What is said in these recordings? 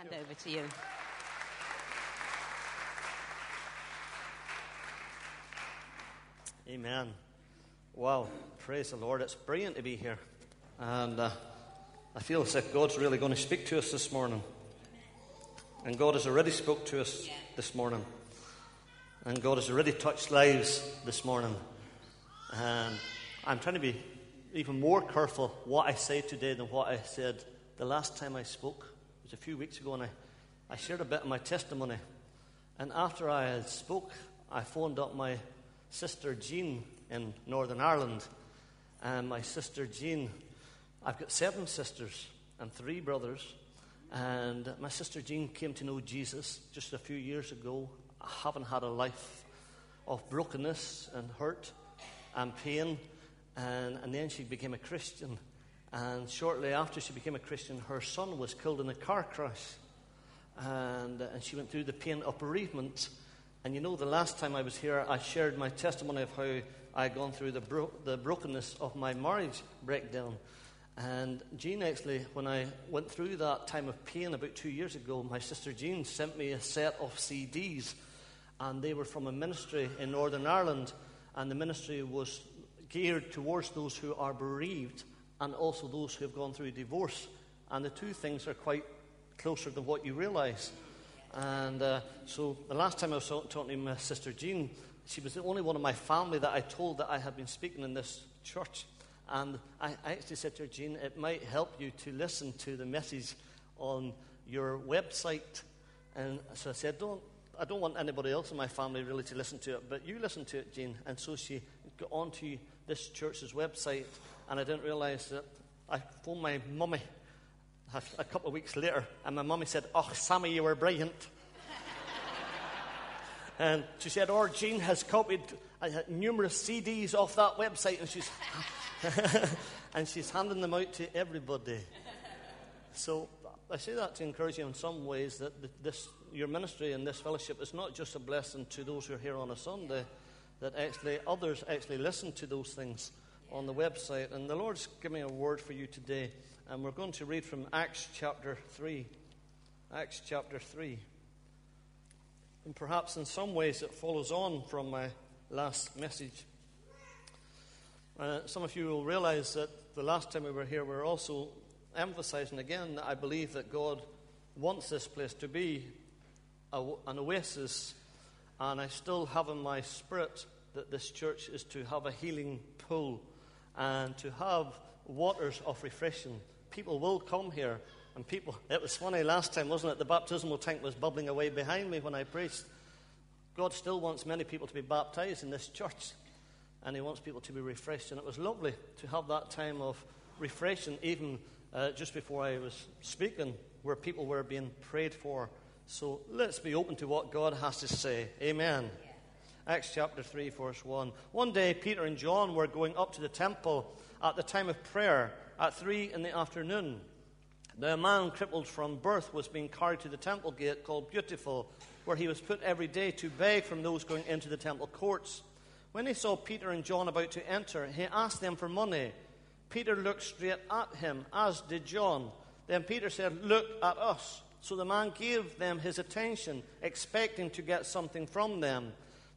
hand over to you. Amen. Wow, praise the Lord. It's brilliant to be here. And uh, I feel as if God's really going to speak to us this morning. And God has already spoke to us this morning. And God has already touched lives this morning. And I'm trying to be even more careful what I say today than what I said the last time I spoke. Was a few weeks ago, and I, I shared a bit of my testimony. And after I had spoke, I phoned up my sister Jean in Northern Ireland. And my sister Jean, I've got seven sisters and three brothers. And my sister Jean came to know Jesus just a few years ago. I haven't had a life of brokenness and hurt and pain. And, and then she became a Christian. And shortly after she became a Christian, her son was killed in a car crash. And, uh, and she went through the pain of bereavement. And you know, the last time I was here, I shared my testimony of how I had gone through the, bro- the brokenness of my marriage breakdown. And Jean actually, when I went through that time of pain about two years ago, my sister Jean sent me a set of CDs. And they were from a ministry in Northern Ireland. And the ministry was geared towards those who are bereaved and also those who have gone through divorce. And the two things are quite closer than what you realize. And uh, so the last time I was talking to my sister Jean, she was the only one in my family that I told that I had been speaking in this church. And I, I actually said to her, Jean, it might help you to listen to the message on your website. And so I said, don't, I don't want anybody else in my family really to listen to it, but you listen to it, Jean. And so she got onto this church's website, and I didn't realize that I phoned my mummy a couple of weeks later, and my mummy said, Oh, Sammy, you were brilliant. and she said, Oh, Jean has copied uh, numerous CDs off that website, and she's, and she's handing them out to everybody. So I say that to encourage you in some ways that this, your ministry and this fellowship is not just a blessing to those who are here on a Sunday, that actually others actually listen to those things on the website. And the Lord's giving a word for you today. And we're going to read from Acts chapter 3. Acts chapter 3. And perhaps in some ways it follows on from my last message. Uh, some of you will realize that the last time we were here, we were also emphasizing again that I believe that God wants this place to be a, an oasis. And I still have in my spirit that this church is to have a healing pool and to have waters of refreshing people will come here. And people, it was funny last time, wasn't it? The baptismal tank was bubbling away behind me when I preached. God still wants many people to be baptized in this church, and He wants people to be refreshed. And it was lovely to have that time of refreshing, even uh, just before I was speaking, where people were being prayed for. So let's be open to what God has to say. Amen. Acts chapter 3, verse 1. One day, Peter and John were going up to the temple at the time of prayer at three in the afternoon. The man crippled from birth was being carried to the temple gate called Beautiful, where he was put every day to beg from those going into the temple courts. When he saw Peter and John about to enter, he asked them for money. Peter looked straight at him, as did John. Then Peter said, Look at us. So the man gave them his attention, expecting to get something from them.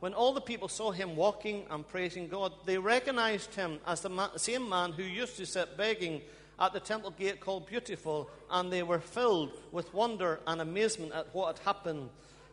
When all the people saw him walking and praising God, they recognized him as the man, same man who used to sit begging at the temple gate called Beautiful, and they were filled with wonder and amazement at what had happened.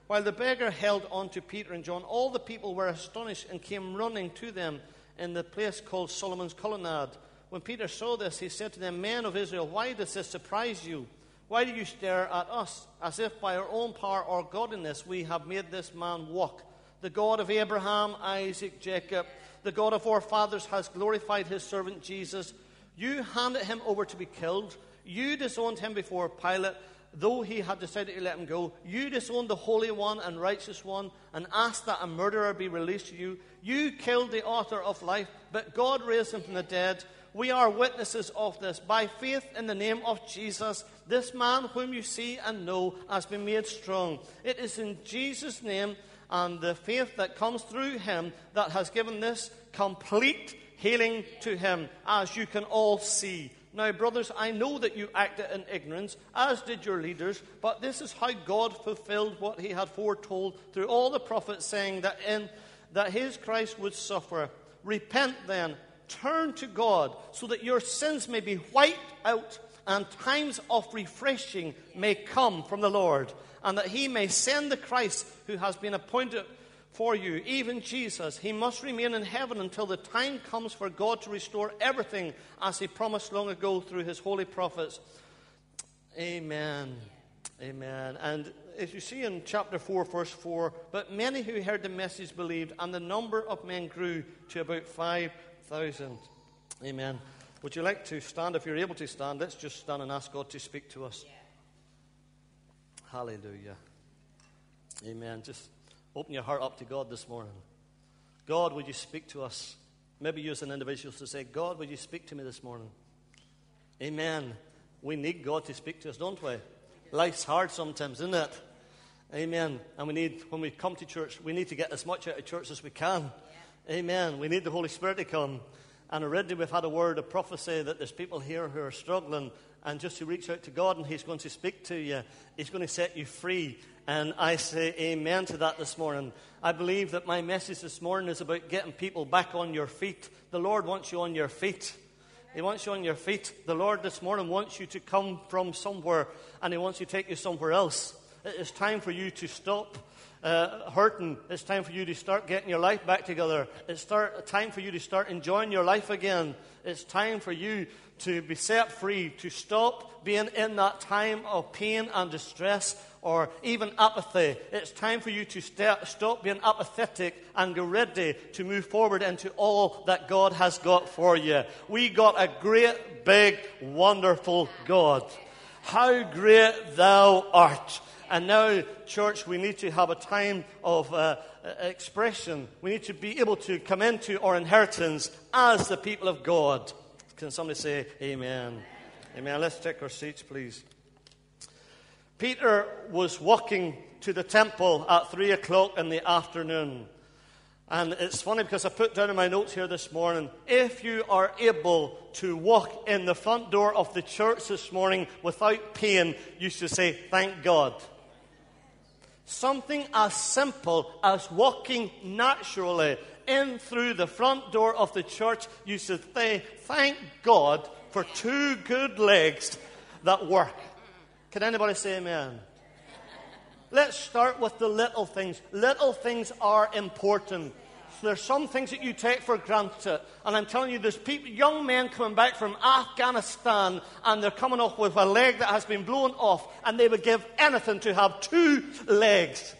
While the beggar held on to Peter and John, all the people were astonished and came running to them in the place called Solomon's Colonnade. When Peter saw this, he said to them, Men of Israel, why does this surprise you? Why do you stare at us as if by our own power or godliness we have made this man walk? The God of Abraham, Isaac, Jacob, the God of our fathers has glorified his servant Jesus you handed him over to be killed. You disowned him before Pilate. though he had decided to let him go. You disowned the Holy One and Righteous One and asked that a murderer be released to you. You killed the author of life, but God raised him from the dead. We are witnesses of this. By faith in the name of Jesus, this man whom you see and know has been made strong. It is in Jesus' name and the faith that comes through him that has given this complete healing to him, as you can all see. Now, brothers, I know that you acted in ignorance, as did your leaders, but this is how God fulfilled what he had foretold through all the prophets, saying that in that his Christ would suffer. Repent then, turn to God, so that your sins may be wiped out, and times of refreshing may come from the Lord, and that he may send the Christ who has been appointed for you, even Jesus. He must remain in heaven until the time comes for God to restore everything as He promised long ago through His holy prophets. Amen. Amen. And as you see in chapter 4, verse 4, but many who heard the message believed, and the number of men grew to about 5,000. Amen. Would you like to stand? If you're able to stand, let's just stand and ask God to speak to us. Hallelujah. Amen. Just Open your heart up to God this morning. God, would you speak to us? Maybe you as an individual to say, God, would you speak to me this morning? Amen. We need God to speak to us, don't we? Life's hard sometimes, isn't it? Amen. And we need, when we come to church, we need to get as much out of church as we can. Yeah. Amen. We need the Holy Spirit to come. And already we've had a word of prophecy that there's people here who are struggling, and just to reach out to God, and He's going to speak to you. He's going to set you free. And I say amen to that this morning. I believe that my message this morning is about getting people back on your feet. The Lord wants you on your feet. He wants you on your feet. The Lord this morning wants you to come from somewhere and He wants you to take you somewhere else. It is time for you to stop uh, hurting. It's time for you to start getting your life back together. It's start, time for you to start enjoying your life again. It's time for you to be set free, to stop being in that time of pain and distress or even apathy. It's time for you to st- stop being apathetic and get ready to move forward into all that God has got for you. We got a great, big, wonderful God. How great thou art. And now, church, we need to have a time of uh, expression. We need to be able to come into our inheritance as the people of God. Can somebody say amen? Amen. Let's take our seats, please. Peter was walking to the temple at three o'clock in the afternoon. And it's funny because I put down in my notes here this morning if you are able to walk in the front door of the church this morning without pain, you should say, Thank God. Something as simple as walking naturally in through the front door of the church, you should say, Thank God for two good legs that work. Can anybody say amen? Let's start with the little things. Little things are important. There's some things that you take for granted. And I'm telling you, there's people, young men coming back from Afghanistan and they're coming off with a leg that has been blown off and they would give anything to have two legs.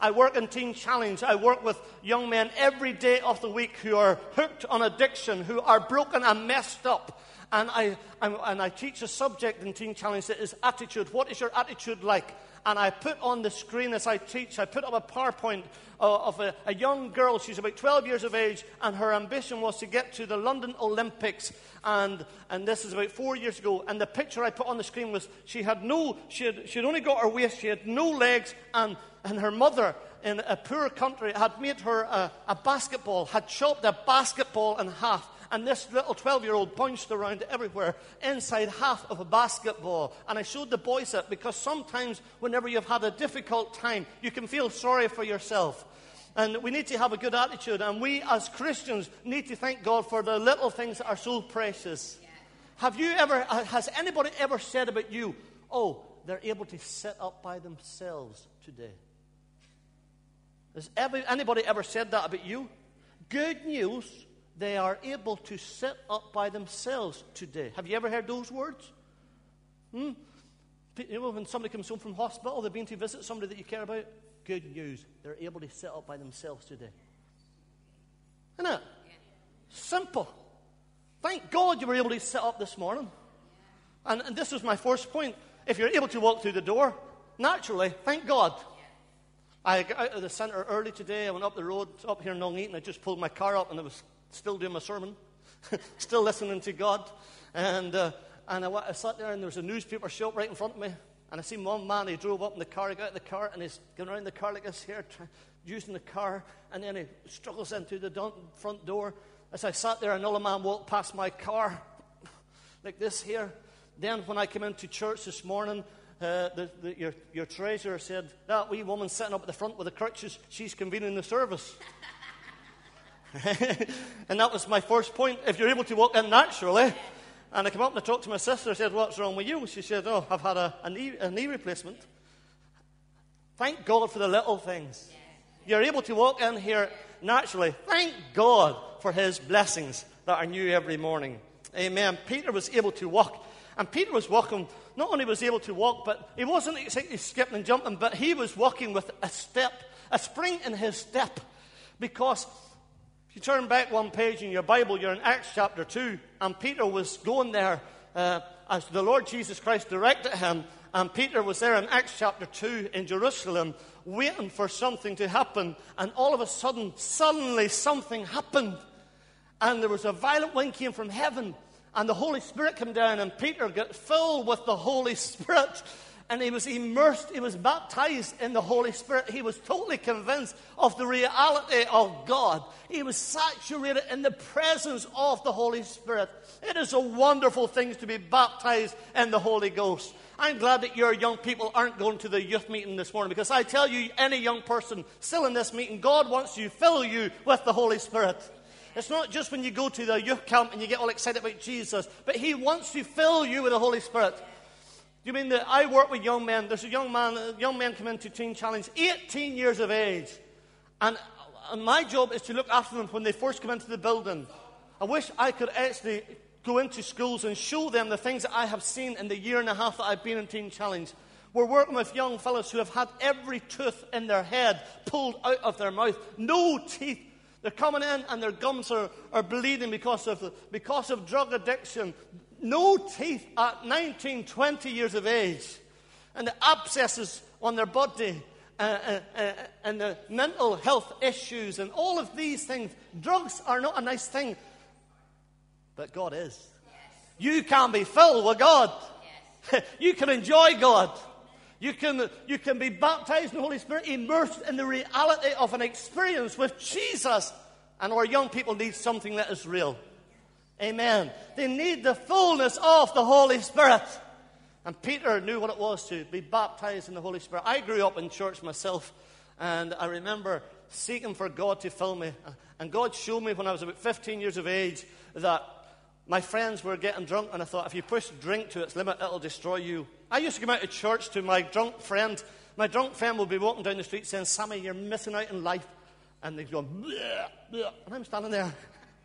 I work in Teen Challenge. I work with young men every day of the week who are hooked on addiction, who are broken and messed up. And I, and I teach a subject in Teen Challenge that is attitude. What is your attitude like? And I put on the screen as I teach, I put up a PowerPoint uh, of a, a, young girl. She's about 12 years of age, and her ambition was to get to the London Olympics. And, and this is about four years ago. And the picture I put on the screen was she had no, she had, she had only got her waist, she had no legs, and, and her mother in a poor country had made her a, a basketball, had chopped a basketball in half and this little 12 year old punched around everywhere inside half of a basketball. And I showed the boys it because sometimes, whenever you've had a difficult time, you can feel sorry for yourself. And we need to have a good attitude. And we as Christians need to thank God for the little things that are so precious. Have you ever, has anybody ever said about you, oh, they're able to sit up by themselves today? Has anybody ever said that about you? Good news they are able to sit up by themselves today. Have you ever heard those words? Hmm? You know, when somebody comes home from hospital, they've been to visit somebody that you care about, good news. They're able to sit up by themselves today. Isn't it? Simple. Thank God you were able to sit up this morning. And, and this was my first point. If you're able to walk through the door, naturally, thank God. I got out of the centre early today. I went up the road up here in Nuneaton. I just pulled my car up and I was still doing my sermon, still listening to God. And, uh, and I, I, sat there and there was a newspaper shop right in front of me. And I seen one man, he drove up in the car, he got out of the car and he's going around the car like this here, try, using the car. And then he struggles into the front door. As I sat there, another man walked past my car like this here. Then when I came into church this morning, uh, the, the, your, your treasurer said, That wee woman sitting up at the front with the crutches, she's convening the service. and that was my first point. If you're able to walk in naturally, and I came up and I talked to my sister, I said, What's wrong with you? She said, Oh, I've had a, a, knee, a knee replacement. Thank God for the little things. You're able to walk in here naturally. Thank God for his blessings that are new every morning. Amen. Peter was able to walk. And Peter was walking, not only was able to walk, but he wasn't exactly skipping and jumping, but he was walking with a step, a spring in his step. Because if you turn back one page in your Bible, you're in Acts chapter 2, and Peter was going there uh, as the Lord Jesus Christ directed him. And Peter was there in Acts chapter 2 in Jerusalem, waiting for something to happen. And all of a sudden, suddenly something happened. And there was a violent wind came from heaven and the Holy Spirit came down, and Peter got filled with the Holy Spirit. And he was immersed, he was baptized in the Holy Spirit. He was totally convinced of the reality of God. He was saturated in the presence of the Holy Spirit. It is a wonderful thing to be baptized in the Holy Ghost. I'm glad that your young people aren't going to the youth meeting this morning because I tell you, any young person still in this meeting, God wants to fill you with the Holy Spirit. It's not just when you go to the youth camp and you get all excited about Jesus, but He wants to fill you with the Holy Spirit. Do you mean that I work with young men? There's a young man, a young man come into Teen Challenge, 18 years of age. And, and my job is to look after them when they first come into the building. I wish I could actually go into schools and show them the things that I have seen in the year and a half that I've been in Teen Challenge. We're working with young fellows who have had every tooth in their head pulled out of their mouth, no teeth they're coming in and their gums are, are bleeding because of, because of drug addiction. No teeth at 19, 20 years of age. And the abscesses on their body uh, uh, uh, and the mental health issues and all of these things. Drugs are not a nice thing, but God is. Yes. You can be filled with God. Yes. you can enjoy God. You can, you can be baptized in the Holy Spirit, immersed in the reality of an experience with Jesus. And our young people need something that is real. Amen. They need the fullness of the Holy Spirit. And Peter knew what it was to be baptized in the Holy Spirit. I grew up in church myself, and I remember seeking for God to fill me. And God showed me when I was about 15 years of age that my friends were getting drunk, and I thought, if you push drink to its limit, it'll destroy you. I used to come out of church to my drunk friend. My drunk friend would be walking down the street saying, Sammy, you're missing out in life. And they're going, bleh, bleh. and I'm standing there.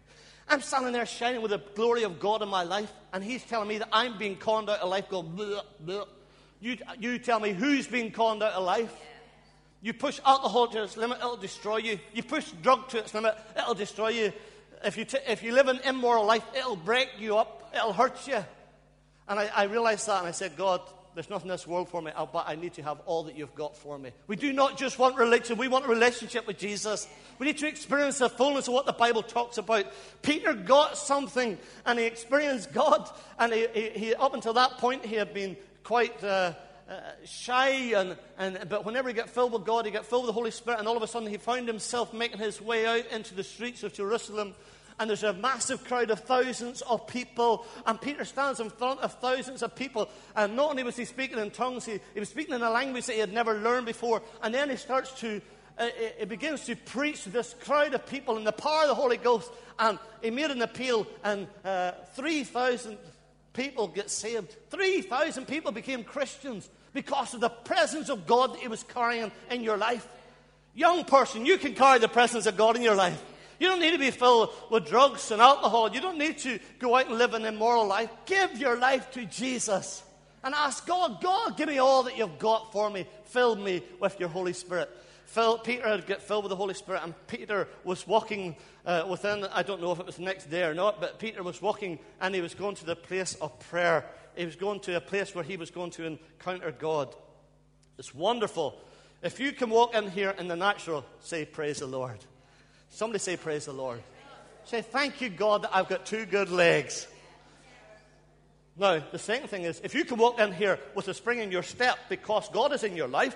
I'm standing there shining with the glory of God in my life, and he's telling me that I'm being conned out of life, going, bleh, bleh. You, you tell me who's being conned out of life. You push alcohol to its limit, it'll destroy you. You push drug to its limit, it'll destroy you. If you, t- if you live an immoral life, it'll break you up, it'll hurt you. And I, I realized that, and I said, God, there's nothing in this world for me, but I need to have all that you've got for me. We do not just want religion, we want a relationship with Jesus. We need to experience the fullness of what the Bible talks about. Peter got something, and he experienced God, and he, he, he up until that point, he had been quite. Uh, shy, and, and, but whenever he got filled with God, he got filled with the Holy Spirit, and all of a sudden he found himself making his way out into the streets of Jerusalem. And there's a massive crowd of thousands of people, and Peter stands in front of thousands of people. And not only was he speaking in tongues, he, he was speaking in a language that he had never learned before. And then he starts to uh, he begins to preach to this crowd of people in the power of the Holy Ghost. And he made an appeal, and uh, 3,000 people get saved. 3,000 people became Christians because of the presence of God that He was carrying in your life. Young person, you can carry the presence of God in your life. You don't need to be filled with drugs and alcohol. You don't need to go out and live an immoral life. Give your life to Jesus and ask God, God, give me all that you've got for me. Fill me with your Holy Spirit. Phil, Peter had got filled with the Holy Spirit, and Peter was walking uh, within, I don't know if it was the next day or not, but Peter was walking and he was going to the place of prayer he was going to a place where he was going to encounter God. It's wonderful. If you can walk in here in the natural, say, Praise the Lord. Somebody say, Praise the Lord. Say, Thank you, God, that I've got two good legs. Now, the second thing is, if you can walk in here with a spring in your step because God is in your life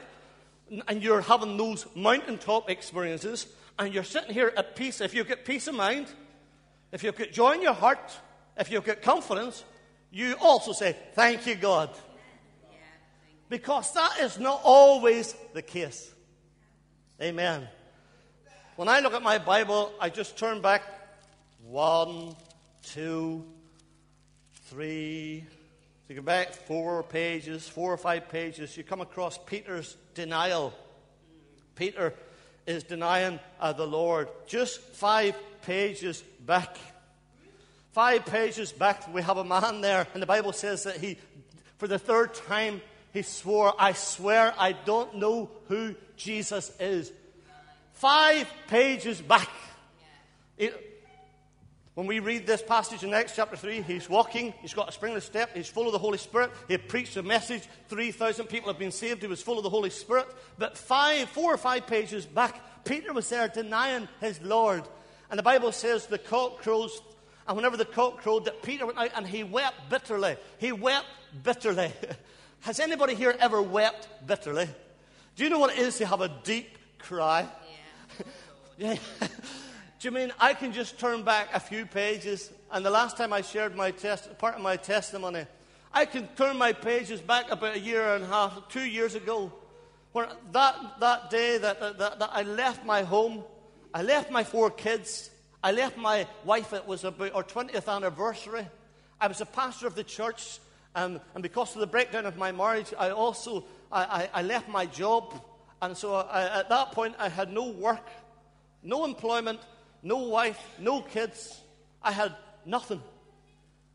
and you're having those mountaintop experiences and you're sitting here at peace, if you've got peace of mind, if you've got joy in your heart, if you've got confidence, you also say, Thank you, God. Because that is not always the case. Amen. When I look at my Bible, I just turn back one, two, three. So You go back four pages, four or five pages, you come across Peter's denial. Peter is denying uh, the Lord. Just five pages back. Five pages back, we have a man there, and the Bible says that he, for the third time, he swore, I swear I don't know who Jesus is. Five pages back. It, when we read this passage in Acts chapter 3, he's walking, he's got a springless step, he's full of the Holy Spirit. He preached a message, 3,000 people have been saved, he was full of the Holy Spirit. But five, four or five pages back, Peter was there denying his Lord. And the Bible says the cock crows, and whenever the cock crowed, that Peter went out and he wept bitterly. He wept bitterly. Has anybody here ever wept bitterly? Do you know what it is to have a deep cry? Yeah. yeah. Do you mean I can just turn back a few pages? And the last time I shared my test, part of my testimony, I can turn my pages back about a year and a half, two years ago, where that, that day that, that, that I left my home, I left my four kids, I left my wife, it was about our 20th anniversary. I was a pastor of the church, and, and because of the breakdown of my marriage, I also I, I, I left my job. And so I, at that point, I had no work, no employment, no wife, no kids. I had nothing.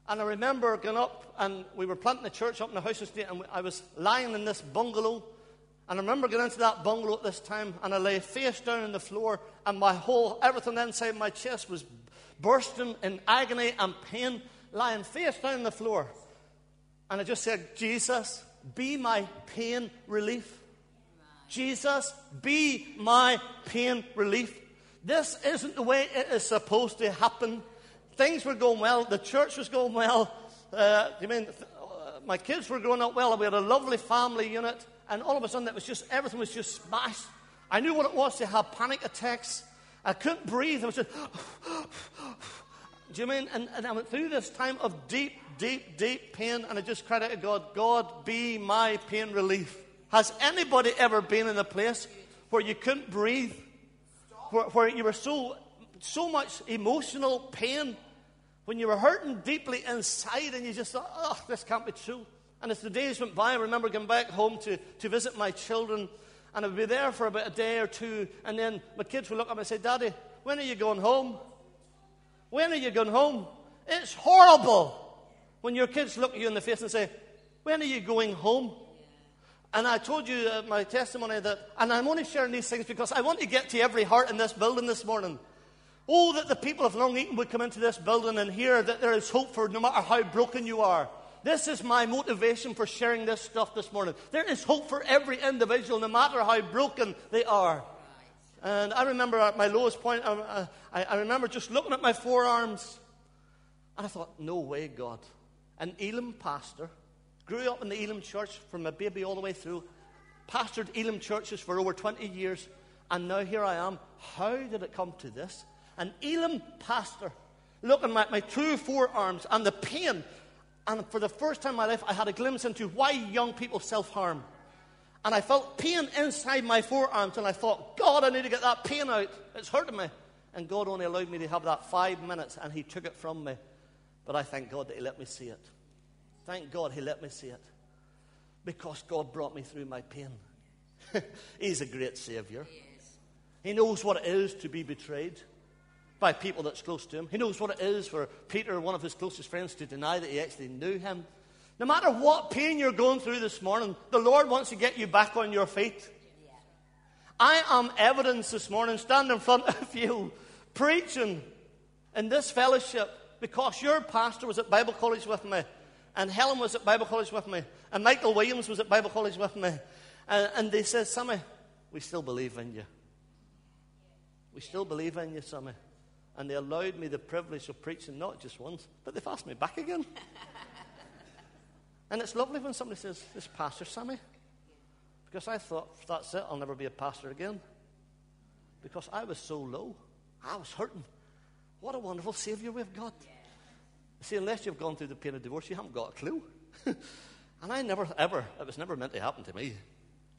And I remember going up, and we were planting a church up in the house estate, and I was lying in this bungalow. And I remember going into that bungalow at this time, and I lay face down on the floor, and my whole, everything inside my chest was bursting in agony and pain, lying face down on the floor. And I just said, Jesus, be my pain relief. Jesus, be my pain relief. This isn't the way it is supposed to happen. Things were going well. The church was going well. Uh, you mean uh, my kids were growing up well. We had a lovely family unit, and all of a sudden, it was just everything was just smashed. I knew what it was to have panic attacks. I couldn't breathe. I was just. Do you mean? And, and I went through this time of deep, deep, deep pain, and I just cried out to God, God, be my pain relief. Has anybody ever been in a place where you couldn't breathe? where, where you were so, so much emotional pain, when you were hurting deeply inside and you just thought, oh, this can't be true. And as the days went by, I remember going back home to, to visit my children, and I'd be there for about a day or two, and then my kids would look at me and say, Daddy, when are you going home? When are you going home? It's horrible when your kids look at you in the face and say, When are you going home? And I told you uh, my testimony that, and I'm only sharing these things because I want to get to every heart in this building this morning. Oh, that the people of Long Eaton would come into this building and hear that there is hope for no matter how broken you are. This is my motivation for sharing this stuff this morning. There is hope for every individual, no matter how broken they are. And I remember at my lowest point, I, I remember just looking at my forearms, and I thought, no way, God. An Elim pastor Grew up in the Elim church from a baby all the way through. Pastored Elim churches for over 20 years. And now here I am. How did it come to this? An Elim pastor. Looking at my two forearms and the pain. And for the first time in my life, I had a glimpse into why young people self harm. And I felt pain inside my forearms, and I thought, God, I need to get that pain out. It's hurting me. And God only allowed me to have that five minutes, and He took it from me. But I thank God that He let me see it. Thank God he let me see it because God brought me through my pain. He's a great Savior. He knows what it is to be betrayed by people that's close to him. He knows what it is for Peter, one of his closest friends, to deny that he actually knew him. No matter what pain you're going through this morning, the Lord wants to get you back on your feet. I am evidence this morning, standing in front of you, preaching in this fellowship because your pastor was at Bible college with me And Helen was at Bible college with me. And Michael Williams was at Bible college with me. And, and they said, Sammy, we still believe in you. We still believe in you, Sammy. And they allowed me the privilege of preaching not just once, but they've asked me back again. and it's lovely when somebody says, This Pastor Sammy. Because I thought, that's it, I'll never be a pastor again. Because I was so low. I was hurting. What a wonderful Savior we've got. See, unless you've gone through the pain of divorce, you haven't got a clue. and I never, ever, it was never meant to happen to me.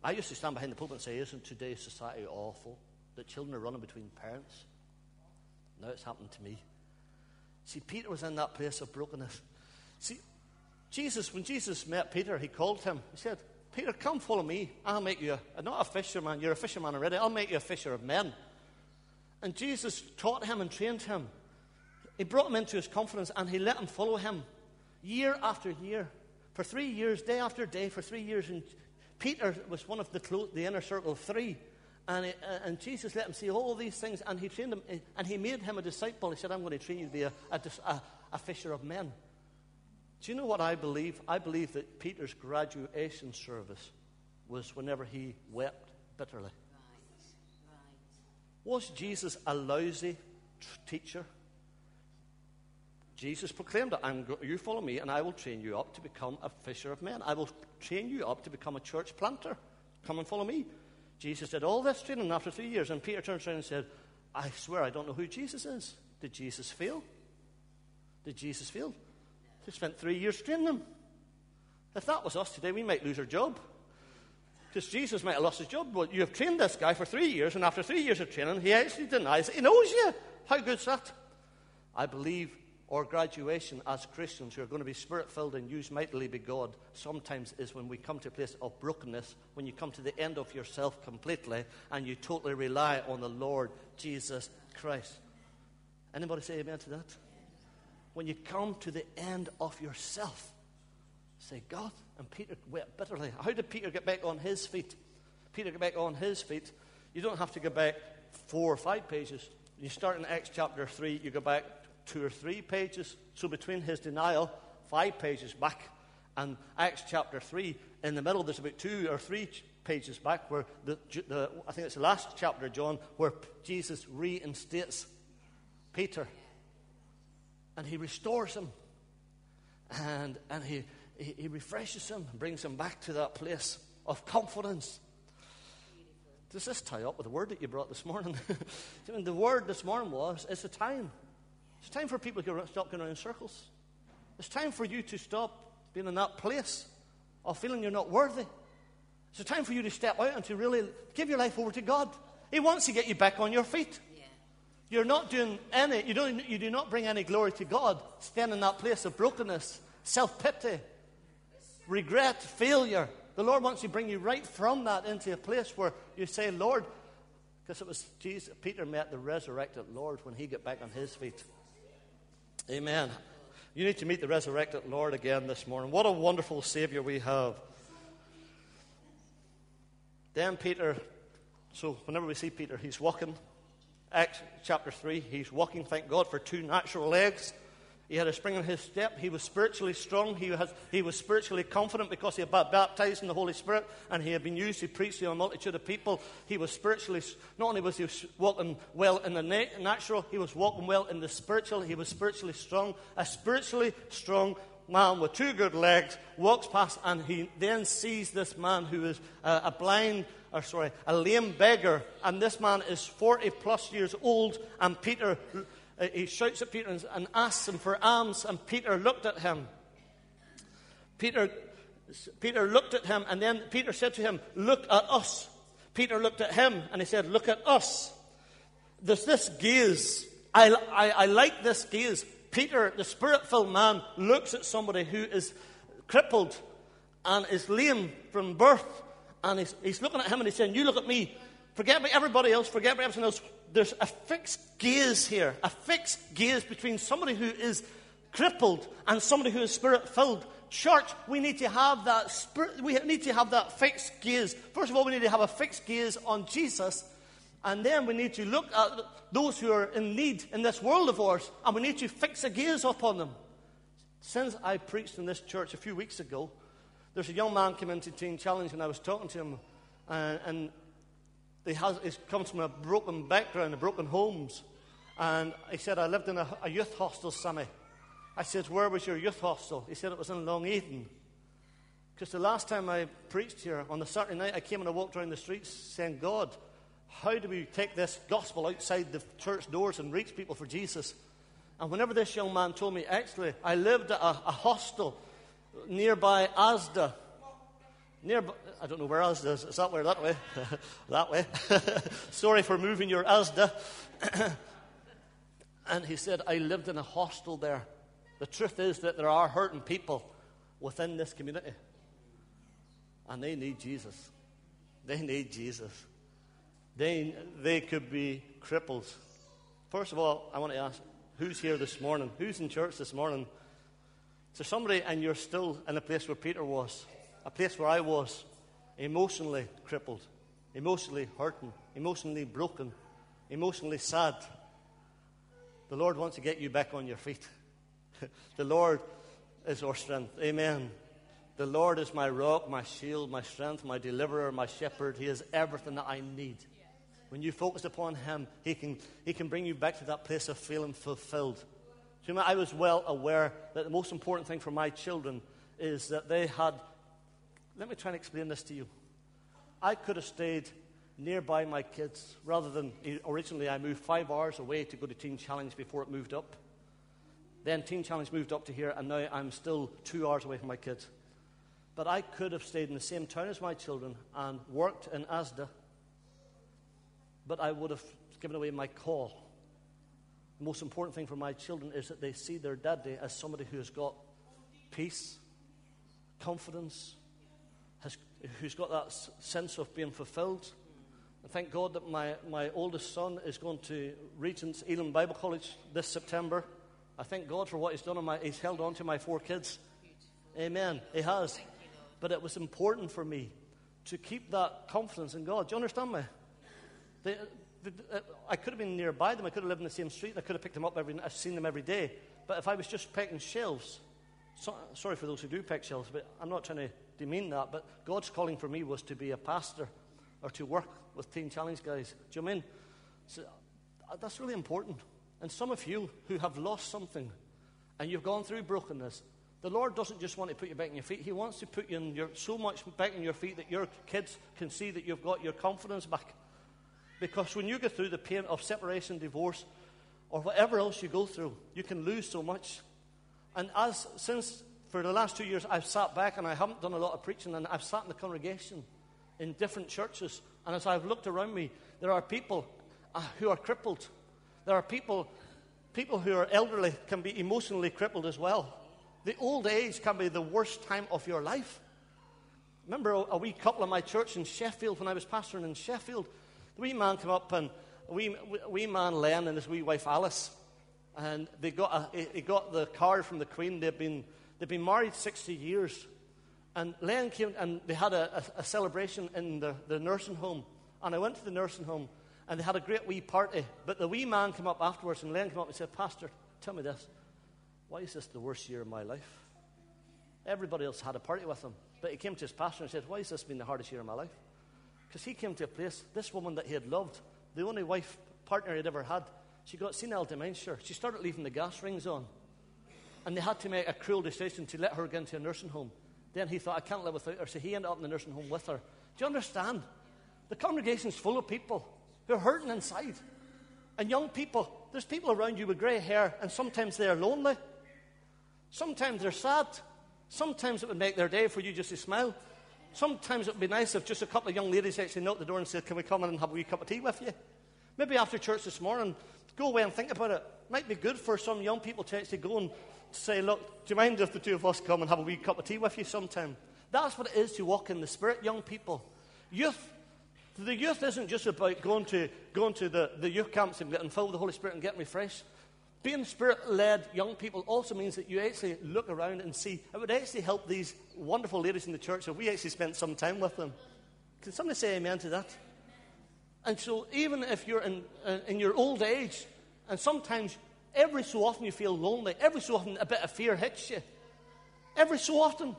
I used to stand behind the pulpit and say, Isn't today's society awful? That children are running between parents. Now it's happened to me. See, Peter was in that place of brokenness. See, Jesus, when Jesus met Peter, he called him. He said, Peter, come follow me. I'll make you a, not a fisherman. You're a fisherman already. I'll make you a fisher of men. And Jesus taught him and trained him. He brought him into his confidence and he let him follow him year after year. For three years, day after day, for three years. And Peter was one of the, clo- the inner circle of three. And, it, uh, and Jesus let him see all these things and he trained him and he made him a disciple. He said, I'm going to train you to be a, a, a, a fisher of men. Do you know what I believe? I believe that Peter's graduation service was whenever he wept bitterly. Right, right. Was Jesus a lousy teacher? Jesus proclaimed it. I'm, you follow me, and I will train you up to become a fisher of men. I will train you up to become a church planter. Come and follow me. Jesus did all this training after three years, and Peter turns around and said, I swear I don't know who Jesus is. Did Jesus fail? Did Jesus fail? He spent three years training them. If that was us today, we might lose our job. Because Jesus might have lost his job. Well, you have trained this guy for three years, and after three years of training, he actually denies it. He knows you. How good's that? I believe our graduation as Christians who are going to be spirit filled and used mightily by God sometimes is when we come to a place of brokenness, when you come to the end of yourself completely and you totally rely on the Lord Jesus Christ. Anybody say amen to that? when you come to the end of yourself, say, God, and Peter wept bitterly. How did Peter get back on his feet? Peter get back on his feet. You don't have to go back four or five pages. You start in Acts chapter 3, you go back two or three pages. So between his denial, five pages back, and Acts chapter 3, in the middle, there's about two or three pages back where the, the I think it's the last chapter of John, where Jesus reinstates Peter and he restores him and, and he, he, he refreshes him and brings him back to that place of confidence. Does this tie up with the word that you brought this morning? the word this morning was it's a time. It's time for people to stop going around in circles. It's time for you to stop being in that place of feeling you're not worthy. It's time for you to step out and to really give your life over to God. He wants to get you back on your feet. You're not doing any, you, don't, you do not bring any glory to God, standing in that place of brokenness, self pity, regret, failure. The Lord wants to bring you right from that into a place where you say, Lord, because it was Jesus, Peter met the resurrected Lord when he got back on his feet. Amen. You need to meet the resurrected Lord again this morning. What a wonderful Savior we have. Then Peter, so whenever we see Peter, he's walking Acts chapter 3, he's walking, thank God, for two natural legs. He had a spring in his step. He was spiritually strong. He, has, he was spiritually confident because he had been baptized in the Holy Spirit and he had been used to preach to a multitude of people. He was spiritually, not only was he walking well in the natural, he was walking well in the spiritual. He was spiritually strong. A spiritually strong man with two good legs walks past and he then sees this man who is a, a blind or sorry, a lame beggar, and this man is 40 plus years old, and Peter, Uh, he shouts at Peter and asks him for alms, and Peter looked at him. Peter, Peter looked at him, and then Peter said to him, Look at us. Peter looked at him, and he said, Look at us. There's this gaze. I, I, I like this gaze. Peter, the spirit filled man, looks at somebody who is crippled and is lame from birth and he's, he's looking at him and he's saying, You look at me. Forget about everybody else. Forget about everything else. There's a fixed gaze here, a fixed gaze between somebody who is crippled and somebody who is spirit filled. Church, we need to have that spirit, we need to have that fixed gaze. First of all, we need to have a fixed gaze on Jesus, and then we need to look at those who are in need in this world of ours, and we need to fix a gaze upon them. Since I preached in this church a few weeks ago, there's a young man came into Teen Challenge, and I was talking to him, uh, and he, has, he comes from a broken background, a broken homes. And he said, I lived in a, a youth hostel, Sammy. I said, Where was your youth hostel? He said, It was in Long Eaton. Because the last time I preached here, on the Saturday night, I came and I walked around the streets saying, God, how do we take this gospel outside the church doors and reach people for Jesus? And whenever this young man told me, actually, I lived at a, a hostel nearby Asda. Nearby, I don't know where Asda is. That where? That way? that way. Sorry for moving your Asda. and he said, I lived in a hostel there. The truth is that there are hurting people within this community. And they need Jesus. They need Jesus. They, they could be cripples. First of all, I want to ask who's here this morning? Who's in church this morning? Is there somebody and you're still in a place where Peter was? A place where I was, emotionally crippled, emotionally hurting, emotionally broken, emotionally sad. The Lord wants to get you back on your feet. the Lord is our strength. Amen. The Lord is my rock, my shield, my strength, my deliverer, my shepherd. He is everything that I need. When you focus upon Him, He can, he can bring you back to that place of feeling fulfilled. I was well aware that the most important thing for my children is that they had. Let me try and explain this to you. I could have stayed nearby my kids rather than originally I moved five hours away to go to Teen Challenge before it moved up. Then Teen Challenge moved up to here, and now I'm still two hours away from my kids. But I could have stayed in the same town as my children and worked in Asda but I would have given away my call. The most important thing for my children is that they see their daddy as somebody who has got peace, confidence, who's got that sense of being fulfilled. And thank God that my, my oldest son is going to Regent's Elim Bible College this September. I thank God for what he's done. My, he's held on to my four kids. Amen. He has. But it was important for me to keep that confidence in God. Do you understand me? They, they, I could have been nearby them. I could have lived in the same street. I could have picked them up every. I've seen them every day. But if I was just pecking shelves, so, sorry for those who do peck shelves, but I'm not trying to demean that. But God's calling for me was to be a pastor or to work with Teen Challenge guys. Do you mean? So, uh, that's really important. And some of you who have lost something and you've gone through brokenness, the Lord doesn't just want to put you back on your feet. He wants to put you in your, so much back on your feet that your kids can see that you've got your confidence back. Because when you go through the pain of separation, divorce, or whatever else you go through, you can lose so much. And as since for the last two years, I've sat back and I haven't done a lot of preaching, and I've sat in the congregation in different churches. And as I've looked around me, there are people uh, who are crippled. There are people, people who are elderly can be emotionally crippled as well. The old age can be the worst time of your life. Remember a, wee couple in my church in Sheffield when I was pastoring in Sheffield? The wee man came up and a wee, wee man Len and his wee wife Alice, and they got, a, he got the card from the Queen. They've been, they've been married 60 years. And Len came and they had a, a, a celebration in the, the nursing home. And I went to the nursing home and they had a great wee party. But the wee man came up afterwards and Len came up and said, Pastor, tell me this. Why is this the worst year of my life? Everybody else had a party with him. But he came to his pastor and said, Why has this been the hardest year of my life? Because he came to a place, this woman that he had loved, the only wife partner he'd ever had, she got senile dementia. She started leaving the gas rings on. And they had to make a cruel decision to let her go into a nursing home. Then he thought, I can't live without her. So he ended up in the nursing home with her. Do you understand? The congregation's full of people who are hurting inside. And young people, there's people around you with grey hair, and sometimes they're lonely. Sometimes they're sad. Sometimes it would make their day for you just to smile. Sometimes it would be nice if just a couple of young ladies actually knocked the door and said, Can we come in and have a wee cup of tea with you? Maybe after church this morning, go away and think about it. Might be good for some young people to actually go and say, Look, do you mind if the two of us come and have a wee cup of tea with you sometime? That's what it is to walk in the Spirit, young people. Youth, the youth isn't just about going to, going to the, the youth camps and getting filled with the Holy Spirit and getting refreshed. Being spirit led young people also means that you actually look around and see. It would actually help these wonderful ladies in the church if we actually spent some time with them. Can somebody say amen to that? And so, even if you're in, uh, in your old age, and sometimes every so often you feel lonely. Every so often a bit of fear hits you. Every so often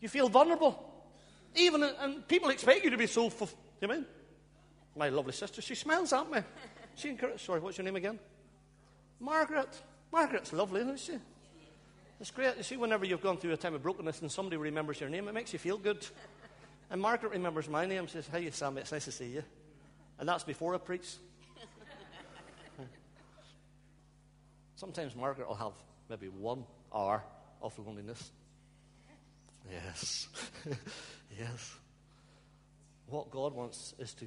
you feel vulnerable. Even, and people expect you to be so, you mean? My lovely sister, she smiles at me. She encourages, sorry, what's your name again? Margaret. Margaret's lovely, isn't she? It's great. You see, whenever you've gone through a time of brokenness and somebody remembers your name, it makes you feel good. And Margaret remembers my name, She says, Hey, Sam, it's nice to see you. And that's before I preach. Sometimes Margaret will have maybe one hour of loneliness. Yes. yes. What God wants is to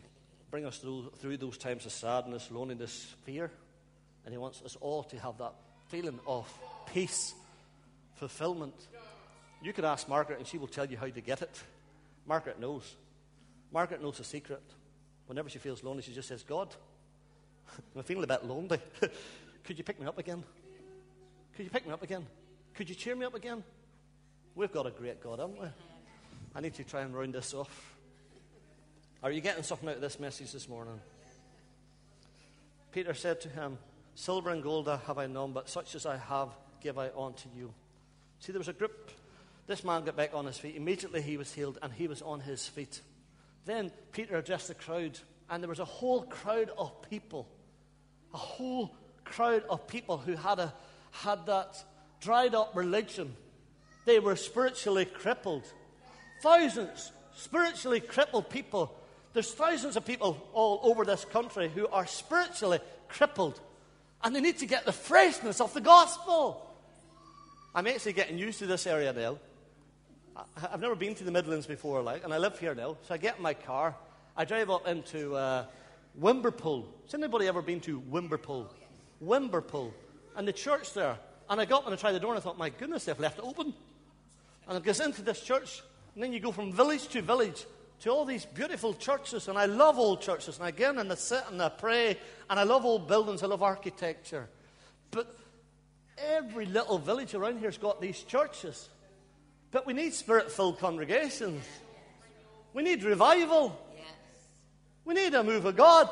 bring us through, through those times of sadness, loneliness, fear. And He wants us all to have that feeling of peace, fulfillment. You could ask Margaret, and she will tell you how to get it. Margaret knows. Margaret knows the secret. Whenever she feels lonely, she just says, God, I'm feeling a bit lonely. Could you pick me up again? Could you pick me up again? Could you cheer me up again? We've got a great God, haven't we? I need to try and round this off. Are you getting something out of this message this morning? Peter said to him, Silver and gold have I none, but such as I have give I unto you. See, there was a group. This man got back on his feet. Immediately he was healed, and he was on his feet. Then Peter addressed the crowd, and there was a whole crowd of people. A whole crowd of people who had, a, had that dried up religion. They were spiritually crippled. Thousands spiritually crippled people. There's thousands of people all over this country who are spiritually crippled. And they need to get the freshness of the gospel. I'm actually getting used to this area now. I've never been to the Midlands before, like, and I live here now. So I get in my car, I drive up into uh, Wimberpool. Has anybody ever been to Wimberpool? Wimberpool. And the church there. And I got up and I tried the door and I thought, my goodness, they've left it open. And it goes into this church. And then you go from village to village to all these beautiful churches. And I love old churches. And again, and I sit and I pray. And I love old buildings. I love architecture. But every little village around here's got these churches. But we need spirit filled congregations. We need revival. We need a move of God.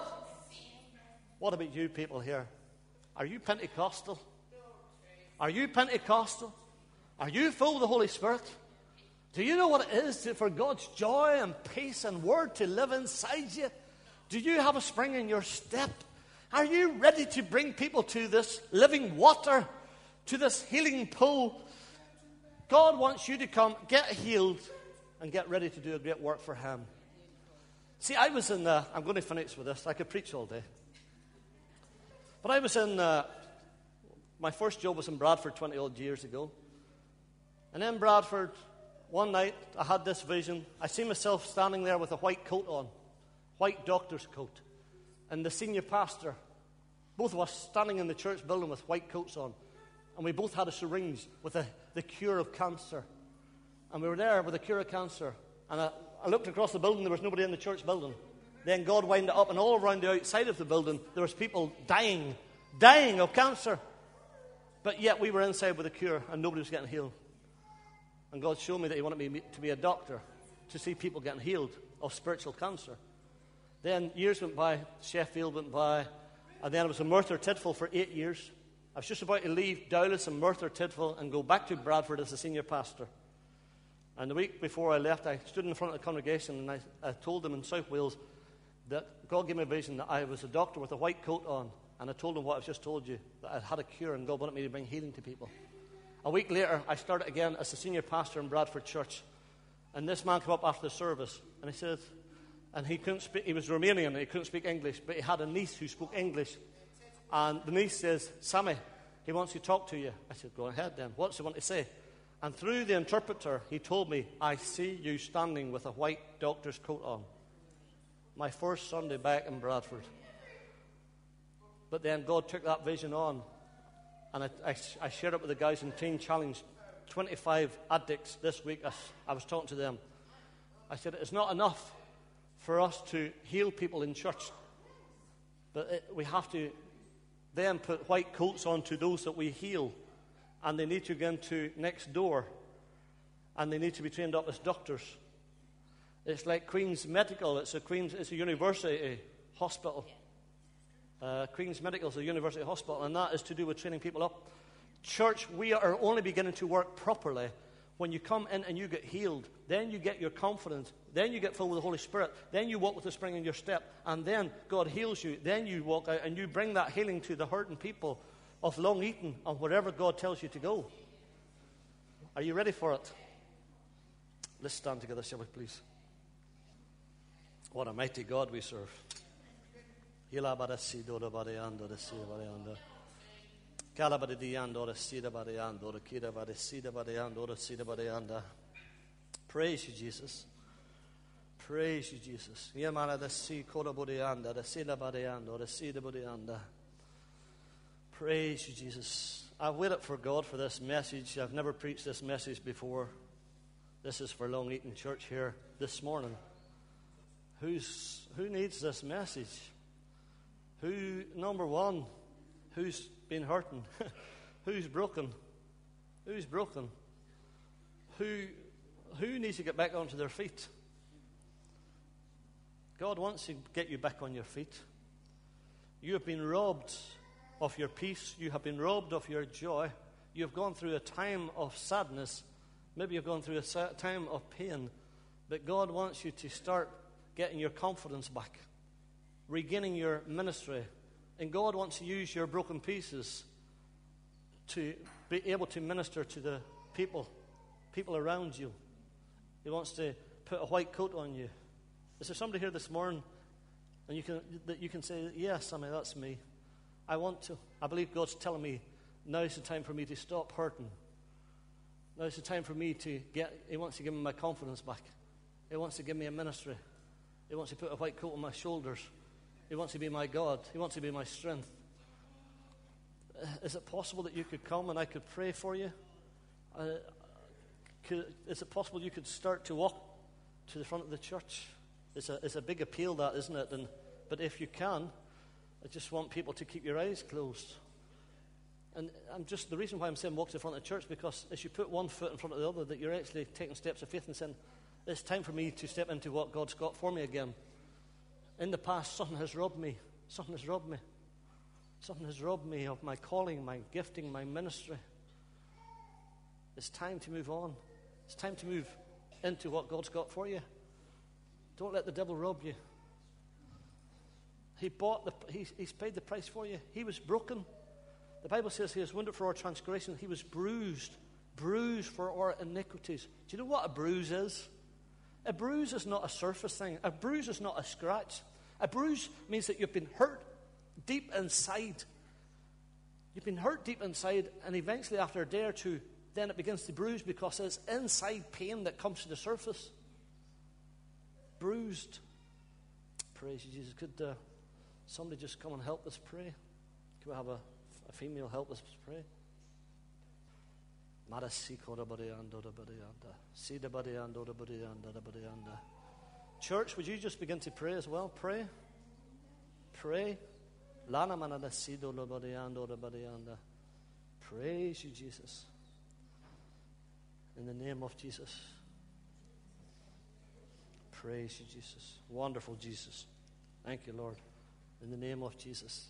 What about you people here? Are you Pentecostal? Are you Pentecostal? Are you full of the Holy Spirit? Do you know what it is to, for God's joy and peace and word to live inside you? Do you have a spring in your step? Are you ready to bring people to this living water, to this healing pool? God wants you to come, get healed, and get ready to do a great work for Him. See, I was in, uh, I'm going to finish with this. I could preach all day. But I was in, uh, my first job was in Bradford 20 odd years ago. And in Bradford, one night, I had this vision. I see myself standing there with a white coat on, white doctor's coat, and the senior pastor. Both of us standing in the church building with white coats on. And we both had a syringe with a, the cure of cancer. And we were there with the cure of cancer. And I, I looked across the building, there was nobody in the church building. Then God wound it up, and all around the outside of the building, there was people dying, dying of cancer. But yet we were inside with a cure, and nobody was getting healed. And God showed me that He wanted me to be a doctor to see people getting healed of spiritual cancer. Then years went by, Sheffield went by, and then I was in Merthyr Tydfil for eight years. I was just about to leave Dowlais and Merthyr Tydfil and go back to Bradford as a senior pastor. And the week before I left, I stood in front of the congregation and I, I told them in South Wales that God gave me a vision that I was a doctor with a white coat on. And I told him what I've just told you, that I had a cure and God wanted me to bring healing to people. A week later, I started again as a senior pastor in Bradford Church. And this man came up after the service and he said, and he couldn't speak, he was Romanian, he couldn't speak English, but he had a niece who spoke English. And the niece says, Sammy, he wants to talk to you. I said, Go ahead then. What's he want to say? And through the interpreter, he told me, I see you standing with a white doctor's coat on. My first Sunday back in Bradford. But then God took that vision on, and I, I, I shared it with the guys in Teen Challenge 25 addicts this week. I, I was talking to them. I said, It's not enough for us to heal people in church, but it, we have to then put white coats on to those that we heal, and they need to go into next door, and they need to be trained up as doctors. It's like Queen's Medical, it's a, Queen's, it's a university hospital. uh, Queen's Medical is a university hospital, and that is to do with training people up. Church, we are only beginning to work properly when you come in and you get healed. Then you get your confidence. Then you get filled with the Holy Spirit. Then you walk with the spring in your step. And then God heals you. Then you walk out and you bring that healing to the hurting people of Long Eaton or wherever God tells you to go. Are you ready for it? Let's stand together, shall we, please? What a mighty God we serve. Praise you, Jesus. Praise you, Jesus. Praise you, Jesus. I've waited for God for this message. I've never preached this message before. This is for Long Eaton Church here this morning. Who's, who needs this message? Who, number one, who's been hurting? who's broken? Who's broken? Who, who needs to get back onto their feet? God wants to get you back on your feet. You have been robbed of your peace. You have been robbed of your joy. You have gone through a time of sadness. Maybe you've gone through a time of pain. But God wants you to start getting your confidence back, regaining your ministry. And God wants to use your broken pieces to be able to minister to the people, people around you. He wants to put a white coat on you. Is there somebody here this morning and you can, that you can say, Yes, I mean, that's me. I want to. I believe God's telling me now is the time for me to stop hurting. Now is the time for me to get, He wants to give me my confidence back. He wants to give me a ministry. He wants to put a white coat on my shoulders. He wants to be my God. He wants to be my strength. Uh, is it possible that you could come and I could pray for you? Uh, could, is it possible you could start to walk to the front of the church? It's a, it's a big appeal, that, isn't it? And, but if you can, I just want people to keep your eyes closed. And I'm just the reason why I'm saying walk to the front of the church because as you put one foot in front of the other, that you're actually taking steps of faith and saying, "It's time for me to step into what God's got for me again." In the past, something has robbed me. Something has robbed me. Something has robbed me of my calling, my gifting, my ministry. It's time to move on. It's time to move into what God's got for you. Don't let the devil rob you. He bought the, he's, he's paid the price for you. He was broken. The Bible says he was wounded for our transgression. He was bruised, bruised for our iniquities. Do you know what a bruise is? A bruise is not a surface thing. A bruise is not a scratch. A bruise means that you've been hurt deep inside. You've been hurt deep inside, and eventually, after a day or two, then it begins to bruise because it's inside pain that comes to the surface. Bruised. Praise you, Jesus. Could uh, Somebody just come and help us pray. Can we have a, a female help us pray? Church, would you just begin to pray as well? Pray. Pray. Praise you, Jesus. In the name of Jesus. Praise you, Jesus. Wonderful Jesus. Thank you, Lord. In the name of Jesus.